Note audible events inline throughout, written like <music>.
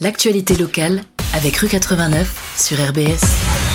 L'actualité locale avec rue 89 sur RBS.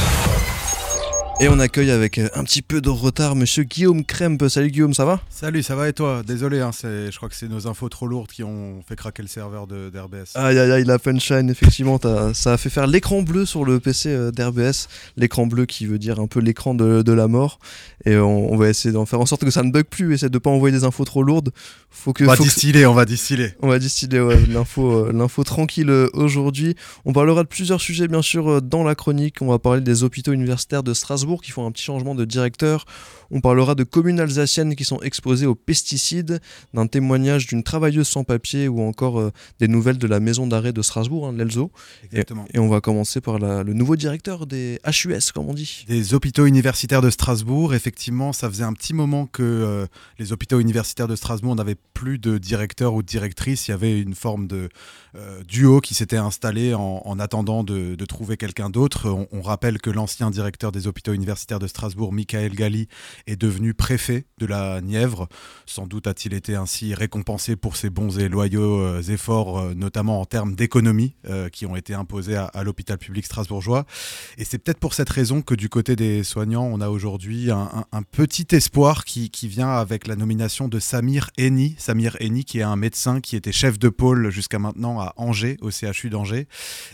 Et on accueille avec euh, un petit peu de retard Monsieur Guillaume Krempe. Salut Guillaume, ça va? Salut, ça va et toi? Désolé, hein, je crois que c'est nos infos trop lourdes qui ont fait craquer le serveur d'RBS. Aïe aïe aïe, la punchline, effectivement, ça a fait faire l'écran bleu sur le PC euh, d'RBS. L'écran bleu qui veut dire un peu l'écran de, la mort. Et on, va essayer d'en faire en sorte que ça ne bug plus, essayer de ne pas envoyer des infos trop lourdes. Faut que, on va distiller, on va distiller. On va distiller <laughs> l'info, euh, l'info tranquille aujourd'hui. On parlera de plusieurs sujets, bien sûr, dans la chronique. On va parler des hôpitaux universitaires de Strasbourg qui font un petit changement de directeur. On parlera de communes alsaciennes qui sont exposées aux pesticides, d'un témoignage d'une travailleuse sans papier ou encore euh, des nouvelles de la maison d'arrêt de Strasbourg, hein, l'ELSO. Et, et, on va commencer par le nouveau directeur des HUS, comme on dit. Des hôpitaux universitaires de Strasbourg. Effectivement, ça faisait un petit moment que euh, les hôpitaux universitaires de Strasbourg n'avaient plus de directeur ou de directrice. Il y avait une forme de euh, duo qui s'était installé en, attendant de, trouver quelqu'un d'autre. On, on rappelle que l'ancien directeur des hôpitaux universitaires de Strasbourg, Michael Galli, est devenu préfet de la Nièvre. Sans doute a-t-il été ainsi récompensé pour ses bons et loyaux euh, efforts, euh, notamment en termes d'économie, euh, qui ont été imposés à, l'hôpital public strasbourgeois. Et c'est peut-être pour cette raison que du côté des soignants, on a aujourd'hui un, petit espoir qui, vient avec la nomination de Samir Eni. Samir Eni, qui est un médecin qui était chef de pôle jusqu'à maintenant à Angers, au CHU d'Angers.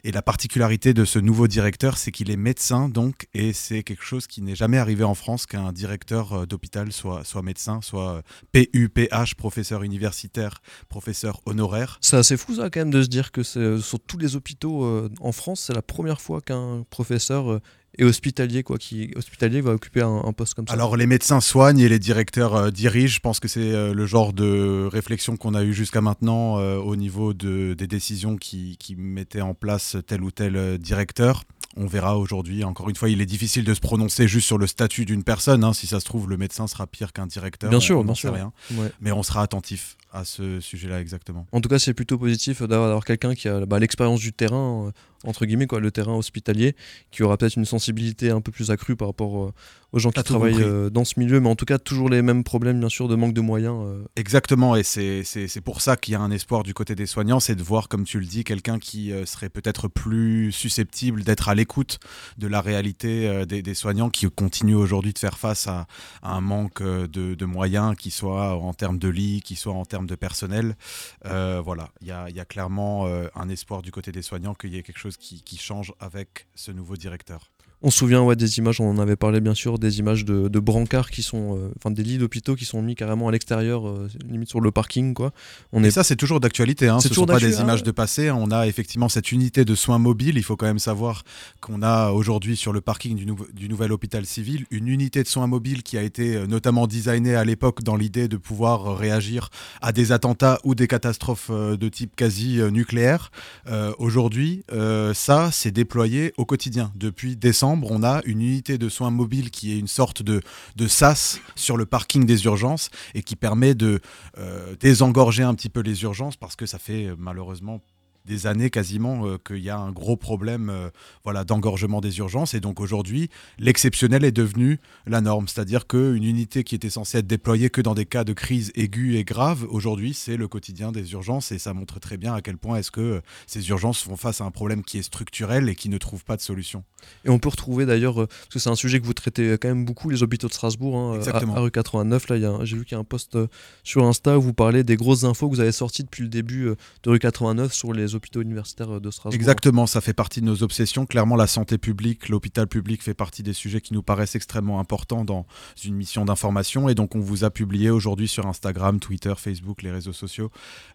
Et la particularité de ce nouveau directeur, c'est qu'il est médecin, donc, et c'est quelque chose qui n'est jamais arrivé en France qu'un directeur euh, d'hôpital soit, soit médecin, soit PUPH, professeur universitaire, professeur honoraire. C'est assez fou ça quand même de se dire que sur tous les hôpitaux euh, en France, c'est la première fois qu'un professeur euh, est hospitalier quoi qui hospitalier va occuper un, poste comme ça. Alors les médecins soignent et les directeurs dirigent. Je pense que c'est le genre de réflexion qu'on a eu jusqu'à maintenant au niveau de, des décisions qui, qui mettaient en place tel ou tel directeur on verra aujourd'hui. Encore une fois, il est difficile de se prononcer juste sur le statut d'une personne. Hein. Si ça se trouve, le médecin sera pire qu'un directeur. Bien sûr, bien sûr. Rien. Mais on sera attentif à ce sujet-là exactement. En tout cas, c'est plutôt positif d'avoir quelqu'un qui a bah, l'expérience du terrain, euh, entre guillemets, quoi, le terrain hospitalier, qui aura peut-être une sensibilité un peu plus accrue par rapport euh, aux gens qui travaillent euh, dans ce milieu, mais en tout cas, toujours les mêmes problèmes, bien sûr, de manque de moyens. Exactement, et c'est pour ça qu'il y a un espoir du côté des soignants, c'est de voir, comme tu le dis, quelqu'un qui serait peut-être plus susceptible d'être à l'écoute de la réalité des, soignants qui continuent aujourd'hui de faire face à, un manque de, de, moyens, qui soit en termes de lits, qui soit en termes de personnel. Euh, voilà, il y a, clairement euh, un espoir du côté des soignants qu'il y ait quelque chose qui change avec ce nouveau directeur. On se souvient ouais, des images, on en avait parlé bien sûr, des images de, brancards qui sont, euh, enfin des lits d'hôpitaux qui sont mis carrément à l'extérieur, euh, limite sur le parking quoi. On Et ça c'est toujours d'actualité, hein. ce ne sont pas des images de passé. On a effectivement cette unité de soins mobiles. Il faut quand même savoir qu'on a aujourd'hui sur le parking du, du, nouvel hôpital civil une unité de soins mobiles qui a été euh, notamment designée à l'époque dans l'idée de pouvoir réagir à des attentats ou des catastrophes de type quasi nucléaire. aujourd'hui, ça c'est déployé au quotidien depuis décembre on a une unité de soins mobile qui est une sorte de, de SAS sur le parking des urgences et qui permet de euh, désengorger un petit peu les urgences parce que ça fait malheureusement des années quasiment euh, qu'il y a un gros problème euh, voilà, d'engorgement des urgences. Et donc aujourd'hui, l'exceptionnel est devenu la norme. C'est-à-dire qu'une unité qui était censée être déployée que dans des cas de crise aiguë et grave, aujourd'hui, c'est le quotidien des urgences. Et ça montre très bien à quel point est-ce que euh, ces urgences font face à un problème qui est structurel et qui ne trouve pas de solution. Et on peut retrouver d'ailleurs, parce que c'est un sujet que vous traitez quand même beaucoup, les hôpitaux de Strasbourg, hein, à, rue 89. Là, j'ai vu qu'il y a un post sur Insta où vous parlez des grosses infos que vous avez sorties depuis le début de rue 89 sur les hôpitaux universitaires de Strasbourg. Exactement, ça fait partie de nos obsessions. Clairement, la santé publique, l'hôpital public fait partie des sujets qui nous paraissent extrêmement importants dans une mission d'information. Et donc, on vous a publié aujourd'hui sur Instagram, Twitter, Facebook, les réseaux sociaux,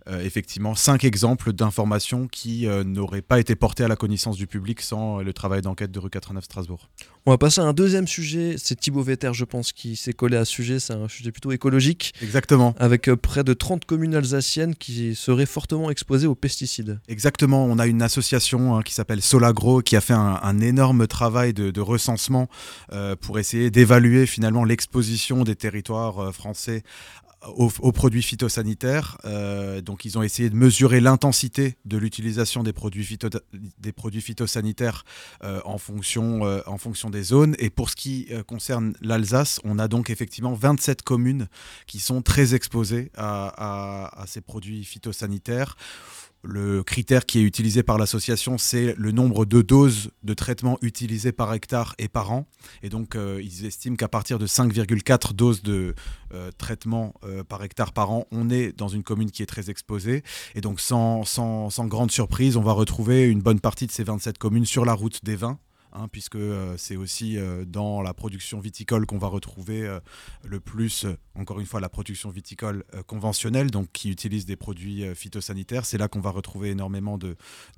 euh, effectivement, cinq exemples d'informations qui euh, n'auraient pas été portées à la connaissance du public sans le travail d'enquête de rue 89 Strasbourg. On va passer à un deuxième sujet. C'est Thibaut Vetter, je pense, qui s'est collé à ce sujet. C'est un sujet plutôt écologique. Exactement. Avec euh, près de 30 communes alsaciennes qui seraient fortement exposées aux pesticides. Exactement. On a une association hein, qui s'appelle Solagro qui a fait un, énorme travail de, recensement euh, pour essayer d'évaluer finalement l'exposition des territoires euh, français aux, produits phytosanitaires. Euh, donc, ils ont essayé de mesurer l'intensité de l'utilisation des produits, phytosanitaires en, fonction, en fonction des zones. Et pour ce qui concerne l'Alsace, on a donc effectivement 27 communes qui sont très exposées à ces produits phytosanitaires le critère qui est utilisé par l'association, c'est le nombre de doses de traitement utilisées par hectare et par an. Et donc, euh, ils estiment qu'à partir de 5,4 doses de euh, traitement euh, par hectare par an, on est dans une commune qui est très exposée. Et donc, sans, grande surprise, on va retrouver une bonne partie de ces 27 communes sur la route des vins. Hein, puisque euh, c'est aussi euh, dans la production viticole qu'on va retrouver euh, le plus, encore une fois, la production viticole conventionnelle, donc qui utilise des produits phytosanitaires. C'est là qu'on va retrouver énormément de,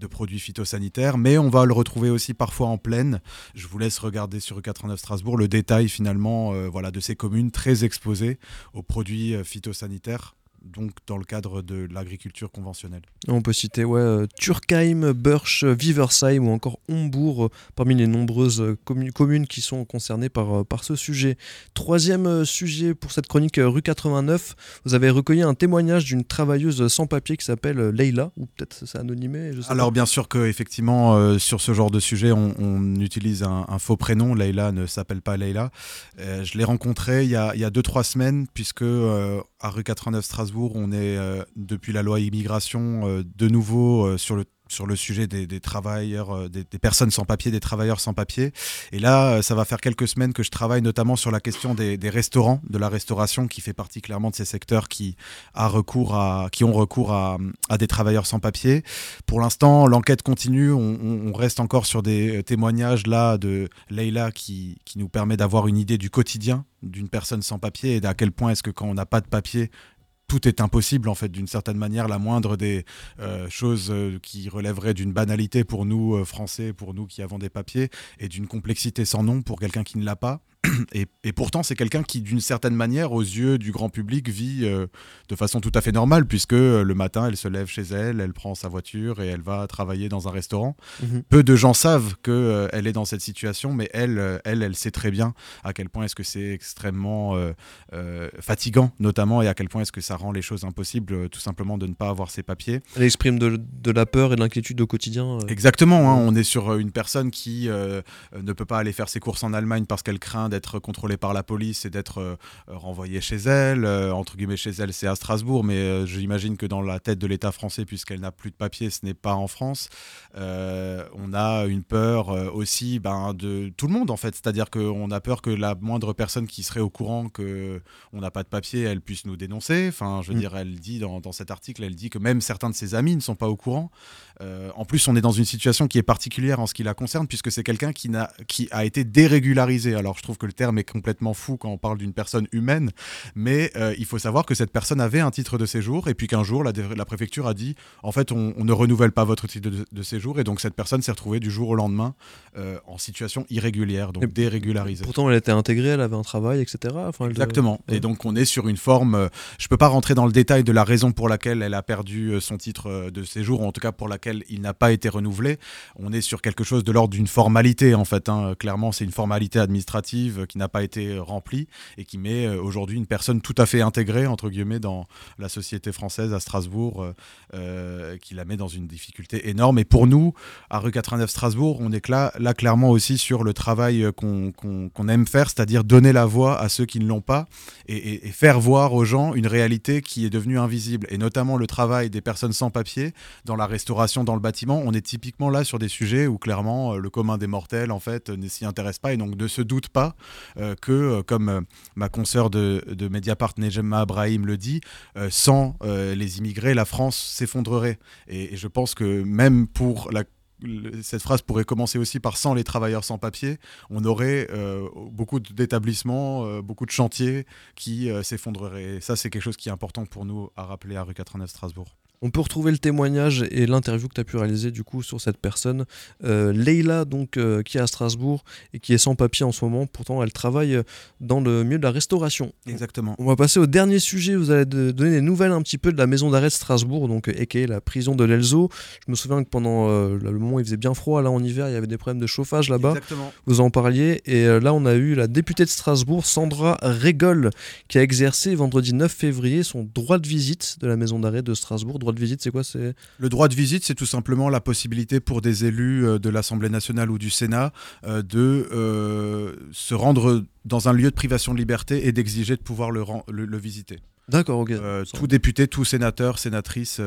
produits phytosanitaires, mais on va le retrouver aussi parfois en plaine. Je vous laisse regarder sur E89 Strasbourg le détail finalement voilà, de ces communes très exposées aux produits phytosanitaires donc dans le cadre de l'agriculture conventionnelle. On peut citer ouais, euh, Turkheim, Burch, Viversheim ou encore Hombourg euh, parmi les nombreuses euh, communes qui sont concernées par, par ce sujet. Troisième sujet pour cette chronique rue 89, vous avez recueilli un témoignage d'une travailleuse sans papier qui s'appelle Leila, ou peut-être c'est anonymé Alors bien sûr que effectivement sur ce genre de sujet on, utilise un, faux prénom, Leila ne s'appelle pas Leila. je l'ai rencontrée il y a 2-3 semaines puisque à rue 89 Strasbourg, on est euh, depuis la loi immigration euh, de nouveau euh, sur le sur le sujet des, travailleurs, des, personnes sans papier, des travailleurs sans papier. Et là, ça va faire quelques semaines que je travaille notamment sur la question des, restaurants, de la restauration, qui fait partie clairement de ces secteurs qui, a recours à, qui ont recours à, des travailleurs sans papier. Pour l'instant, l'enquête continue. On, reste encore sur des témoignages là de Leila qui, qui nous permet d'avoir une idée du quotidien d'une personne sans papier et d'à quel point est-ce que quand on n'a pas de papier, tout est impossible en fait d'une certaine manière la moindre des euh, choses euh, qui relèveraient d'une banalité pour nous euh, français pour nous qui avons des papiers et d'une complexité sans nom pour quelqu'un qui ne l'a pas et, pourtant, c'est quelqu'un qui, d'une certaine manière, aux yeux du grand public, vit euh, de façon tout à fait normale, puisque euh, le matin, elle se lève chez elle, elle prend sa voiture et elle va travailler dans un restaurant. Mhm. Peu de gens savent qu'elle euh, elle est dans cette situation, mais elle, elle, elle sait très bien à quel point est-ce que c'est extrêmement fatigant, notamment, et à quel point est-ce que ça rend les choses impossibles, tout simplement, de ne pas avoir ses papiers. Elle exprime de, de la peur et de l'inquiétude au quotidien. Exactement, hein. on est sur une personne qui ne peut pas aller faire ses courses en Allemagne parce qu'elle craint d'être contrôlée par la police et d'être euh, renvoyée chez elle. Euh, entre guillemets, chez elle, c'est à Strasbourg, mais euh, j'imagine que dans la tête de l'État français, puisqu'elle n'a plus de papier, ce n'est pas en France. on a une peur aussi ben, de tout le monde, en fait. C'est-à-dire qu'on a peur que la moindre personne qui serait au courant qu'on n'a pas de papier, elle puisse nous dénoncer. Enfin, je veux mm. dire, elle dit dans, dans, cet article, elle dit que même certains de ses amis ne sont pas au courant. en plus, on est dans une situation qui est particulière en ce qui la concerne, puisque c'est quelqu'un qui, qui a été dérégularisé. Alors, je trouve que le terme est complètement fou quand on parle d'une personne humaine, mais euh, il faut savoir que cette personne avait un titre de séjour et puis qu'un jour, la, la, préfecture a dit en fait, on, ne renouvelle pas votre titre de, séjour et donc cette personne s'est retrouvée du jour au lendemain euh, en situation irrégulière, donc dérégularisée. Pourtant, elle était intégrée, elle avait un travail, etc. Enfin, Exactement. Et donc, on est sur une forme. Euh, je ne peux pas rentrer dans le détail de la raison pour laquelle elle a perdu son titre de séjour, ou en tout cas pour laquelle il n'a pas été renouvelé. On est sur quelque chose de l'ordre d'une formalité, en fait. Hein. Clairement, c'est une formalité administrative qui n'a pas été rempli et qui met euh, aujourd'hui une personne tout à fait intégrée, entre guillemets, dans la société française à Strasbourg, euh, euh, qui la met dans une difficulté énorme. Et pour nous, à rue 89 Strasbourg, on est là, là clairement aussi sur le travail qu'on aime faire, c'est-à-dire donner la voix à ceux qui ne l'ont pas et, faire voir aux gens une réalité qui est devenue invisible. Et notamment le travail des personnes sans papier dans la restauration, dans le bâtiment. On est typiquement là sur des sujets où clairement le commun des mortels, en fait, ne s'y intéresse pas et donc ne se doute pas que, euh, comme euh, ma consoeur de, Mediapart, Nejema Abrahim, le dit, sans les immigrés, la France s'effondrerait. Et, je pense que même pour la cette phrase pourrait commencer aussi par sans les travailleurs sans papier, on aurait beaucoup d'établissements, beaucoup de chantiers qui s'effondreraient. Ça, c'est quelque chose qui est important pour nous à rappeler à rue 89 Strasbourg. On peut retrouver le témoignage et l'interview que tu as pu réaliser du coup sur cette personne. Euh, Leila, donc, euh, qui est à Strasbourg et qui est sans papier en ce moment. Pourtant, elle travaille dans le milieu de la restauration. Exactement. On va passer au dernier sujet. Vous allez donner des nouvelles un petit peu de la maison d'arrêt de Strasbourg, donc est la prison de l'Elzo. Je me souviens que pendant euh, le moment où il faisait bien froid, là en hiver, il y avait des problèmes de chauffage là-bas. Exactement. Vous en parliez. Et là, on a eu la députée de Strasbourg, Sandra Régol, qui a exercé vendredi 9 février son droit de visite de la maison d'arrêt de Strasbourg droit de visite, c'est quoi c'est... Le droit de visite, c'est tout simplement la possibilité pour des élus euh, de l'Assemblée nationale ou du Sénat euh, de euh, se rendre dans un lieu de privation de liberté et d'exiger de pouvoir le, le, visiter. D'accord, ok. tout député, tout sénateur, sénatrice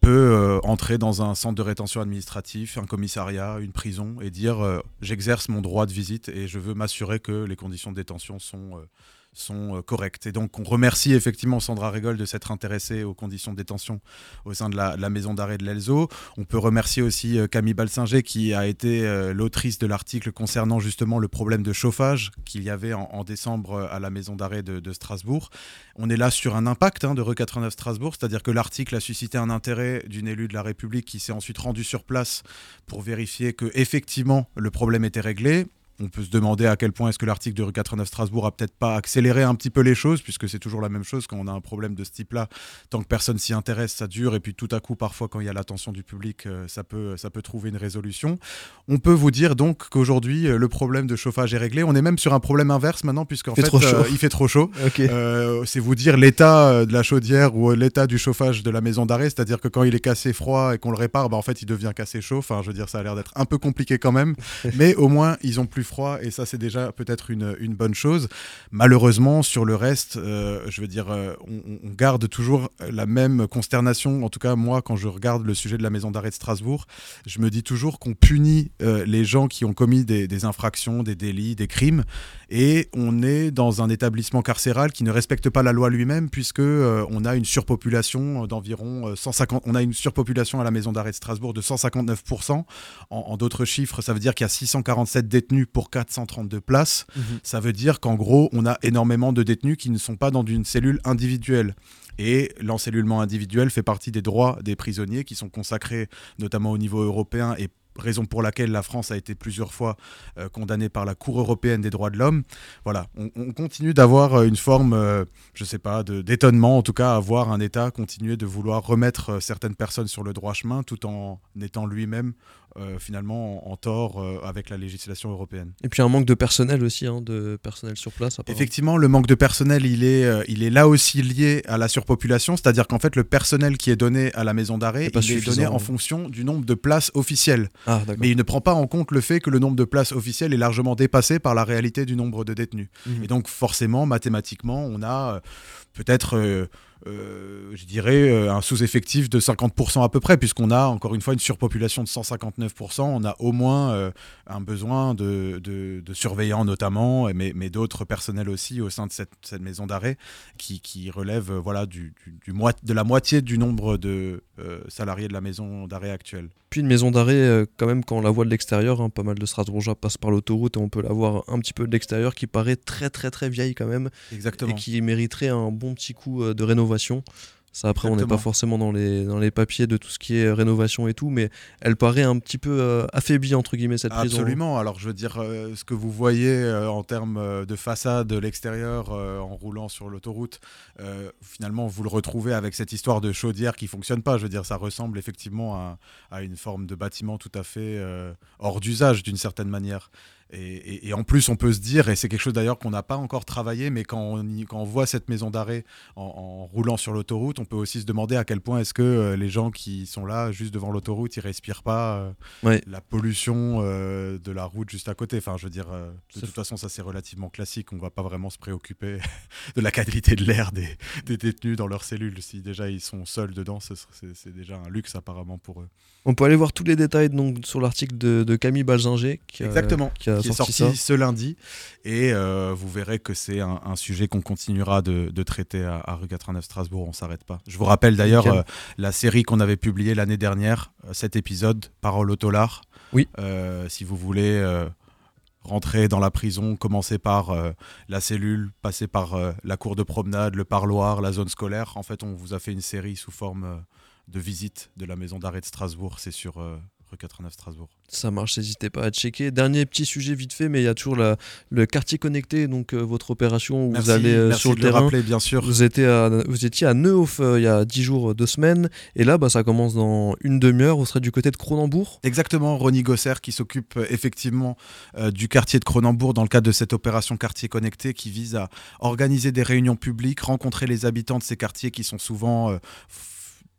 peut entrer dans un centre de rétention administratif, un commissariat, une prison et dire j'exerce mon droit de visite et je veux m'assurer que les conditions de détention sont sont euh, correctes. Et donc, on remercie effectivement Sandra Régol de s'être intéressée aux conditions de détention au sein de la, maison d'arrêt de l'Elzo. On peut remercier aussi euh, Camille Balsinger qui a été euh, l'autrice de l'article concernant justement le problème de chauffage qu'il y avait en, décembre à la maison d'arrêt de, Strasbourg. On est là sur un impact hein, de Rue 89 Strasbourg, c'est-à-dire que l'article a suscité un intérêt d'une élue de la République qui s'est ensuite rendue sur place pour vérifier que effectivement le problème était réglé on peut se demander à quel point est-ce que l'article de rue 89 Strasbourg a peut-être pas accéléré un petit peu les choses, puisque c'est toujours la même chose quand on a un problème de ce type-là. Tant que personne s'y intéresse, ça dure, et puis tout à coup, parfois, quand il y a l'attention du public, euh, ça peut, ça peut trouver une résolution. On peut vous dire donc qu'aujourd'hui, euh, le problème de chauffage est réglé. On est même sur un problème inverse maintenant, puisqu'en fait, euh, il fait trop chaud. <laughs> c'est vous dire l'état de la chaudière ou l'état du chauffage de la maison d'arrêt, c'est-à-dire que quand il est cassé froid et qu'on le répare, bah, en fait, il devient cassé chaud. Enfin, je veux dire, ça a l'air d'être un peu compliqué quand même, <laughs> mais au moins, ils ont plus et ça c'est déjà peut-être une, bonne chose. Malheureusement, sur le reste, euh, je veux dire, euh, on, garde toujours la même consternation. En tout cas, moi, quand je regarde le sujet de la maison d'arrêt de Strasbourg, je me dis toujours qu'on punit euh, les gens qui ont commis des, des, infractions, des délits, des crimes, et on est dans un établissement carcéral qui ne respecte pas la loi lui-même, puisque on a une surpopulation d'environ 150. On a une surpopulation à la maison d'arrêt de Strasbourg de 159%. En, en d'autres chiffres, ça veut dire qu'il y a 647 détenus pour 400 132 places. Mhm. Ça veut dire qu'en gros, on a énormément de détenus qui ne sont pas dans une cellule individuelle. Et l'encellulement individuel fait partie des droits des prisonniers qui sont consacrés notamment au niveau européen et raison pour laquelle la France a été plusieurs fois euh, condamnée par la Cour européenne des droits de l'homme. Voilà, on, continue d'avoir euh, une forme, euh, je ne sais pas, d'étonnement, en tout cas, à voir un État continuer de vouloir remettre certaines personnes sur le droit chemin tout en étant lui-même finalement en, tort avec la législation européenne. Et puis un manque de personnel aussi, hein, de personnel sur place. Effectivement, le manque de personnel, il est, il est là aussi lié à la surpopulation, c'est-à-dire qu'en fait, le personnel qui est donné à la maison d'arrêt, il est donné en fonction du nombre de places officielles. Ah, mais il ne prend pas en compte le fait que le nombre de places officielles est largement dépassé par la réalité du nombre de détenus. Mhm. Et donc forcément, mathématiquement, on a euh, peut-être... Euh, euh, je dirais, un sous-effectif de 50% à peu près, puisqu'on a encore une fois une surpopulation de 159%. On a au moins un besoin de, surveillants notamment, mais, d'autres personnels aussi au sein de cette, maison d'arrêt qui, relève voilà, de la moitié du nombre de salariés de la maison d'arrêt actuelle. Puis une maison d'arrêt, euh, quand même, quand on la voit de l'extérieur, hein, pas mal de Strasbourgeois passent par l'autoroute et on peut la voir un petit peu de l'extérieur, qui paraît très très très vieille quand même. Exactement. Et qui mériterait un bon petit coup euh, de rénovation. Ça, après, on n'est pas forcément dans les, dans les papiers de tout ce qui est euh, rénovation et tout, mais elle paraît un petit peu euh, affaiblie, entre guillemets, cette prison. Absolument. Alors, je veux dire, euh, ce que vous voyez en termes de façade de l'extérieur en roulant sur l'autoroute, finalement, vous le retrouvez avec cette histoire de chaudière qui fonctionne pas. Je veux dire, ça ressemble effectivement à, à une forme de bâtiment tout à fait hors d'usage, d'une certaine manière. Et, en plus, on peut se dire, et c'est quelque chose d'ailleurs qu'on n'a pas encore travaillé, mais quand on, voit cette maison d'arrêt en, roulant sur l'autoroute, on peut aussi se demander à quel point est-ce que euh, les gens qui sont là, juste devant l'autoroute, ils respirent pas euh, la pollution euh, de la route juste à côté. Enfin, je veux dire, de toute façon, ça c'est relativement classique. On ne va pas vraiment se préoccuper <laughs> de la qualité de l'air des, détenus dans leurs cellules. Si déjà ils sont seuls dedans, c'est déjà un luxe apparemment pour eux. On peut aller voir tous les détails donc, sur l'article de, Camille Balzinger qui, Exactement. qui a qui est sorti, ce lundi. Et euh, vous verrez que c'est un, sujet qu'on continuera de, traiter à, rue 89 Strasbourg. On s'arrête pas. Je vous rappelle d'ailleurs euh, la série qu'on avait publiée l'année dernière, euh, cet épisode, Parole au Tolar. Oui. si vous voulez rentrer dans la prison, commencer par la cellule, passer par la cour de promenade, le parloir, la zone scolaire. En fait, on vous a fait une série sous forme de visite de la maison d'arrêt de Strasbourg. C'est sur 89 Strasbourg. Ça marche, n'hésitez pas à checker. Dernier petit sujet vite fait, mais il y a toujours le quartier connecté, donc euh, votre opération où vous allez euh, sur le terrain. Rappeler, bien sûr. Vous, étiez à, vous étiez à Neuf euh, il y a 10 jours, 2 semaines, et là bah, ça commence dans une demi-heure. Vous serez du côté de Cronenbourg. Exactement, Ronnie Gosser qui s'occupe effectivement du quartier de Cronenbourg dans le cadre de cette opération quartier connecté qui vise à organiser des réunions publiques, rencontrer les habitants de ces quartiers qui sont souvent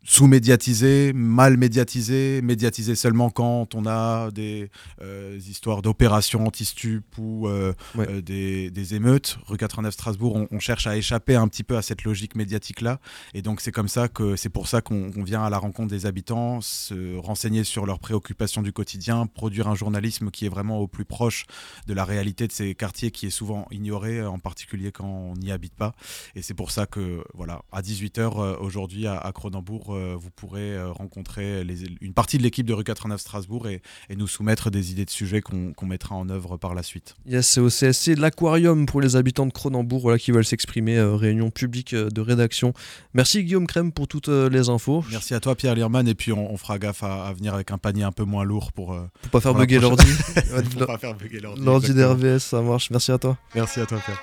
sous-médiatisé, mal médiatisé, médiatisé seulement quand on a des euh, histoires d'opérations anti-stup ou euh, Ouais. euh, des, des émeutes. Rue 89 Strasbourg, on, on cherche à échapper un petit peu à cette logique médiatique-là. Et donc c'est comme ça que c'est pour ça qu'on on vient à la rencontre des habitants, se renseigner sur leurs préoccupations du quotidien, produire un journalisme qui est vraiment au plus proche de la réalité de ces quartiers qui est souvent ignoré, en particulier quand on n'y habite pas. Et c'est pour ça que, voilà, à 18h aujourd'hui à, à Cronenbourg, euh, vous pourrez euh, rencontrer les- une partie de l'équipe de rue 89 Strasbourg et, et nous soumettre des idées de sujets qu'on mettra en œuvre par la suite. Yes, c'est au CSC de l'aquarium pour les habitants de Cronenbourg voilà, qui veulent s'exprimer, euh, réunion publique de rédaction. Merci Guillaume Crème pour toutes les infos. Merci à toi Pierre Lierman et puis on, on fera gaffe à, à venir avec un panier un peu moins lourd pour, Pour pas faire bugger l'ordi. <laughs> pour pas faire bugger l'ordi. L'ordi d'RVS, ça marche. Merci à toi. Merci à toi Pierre.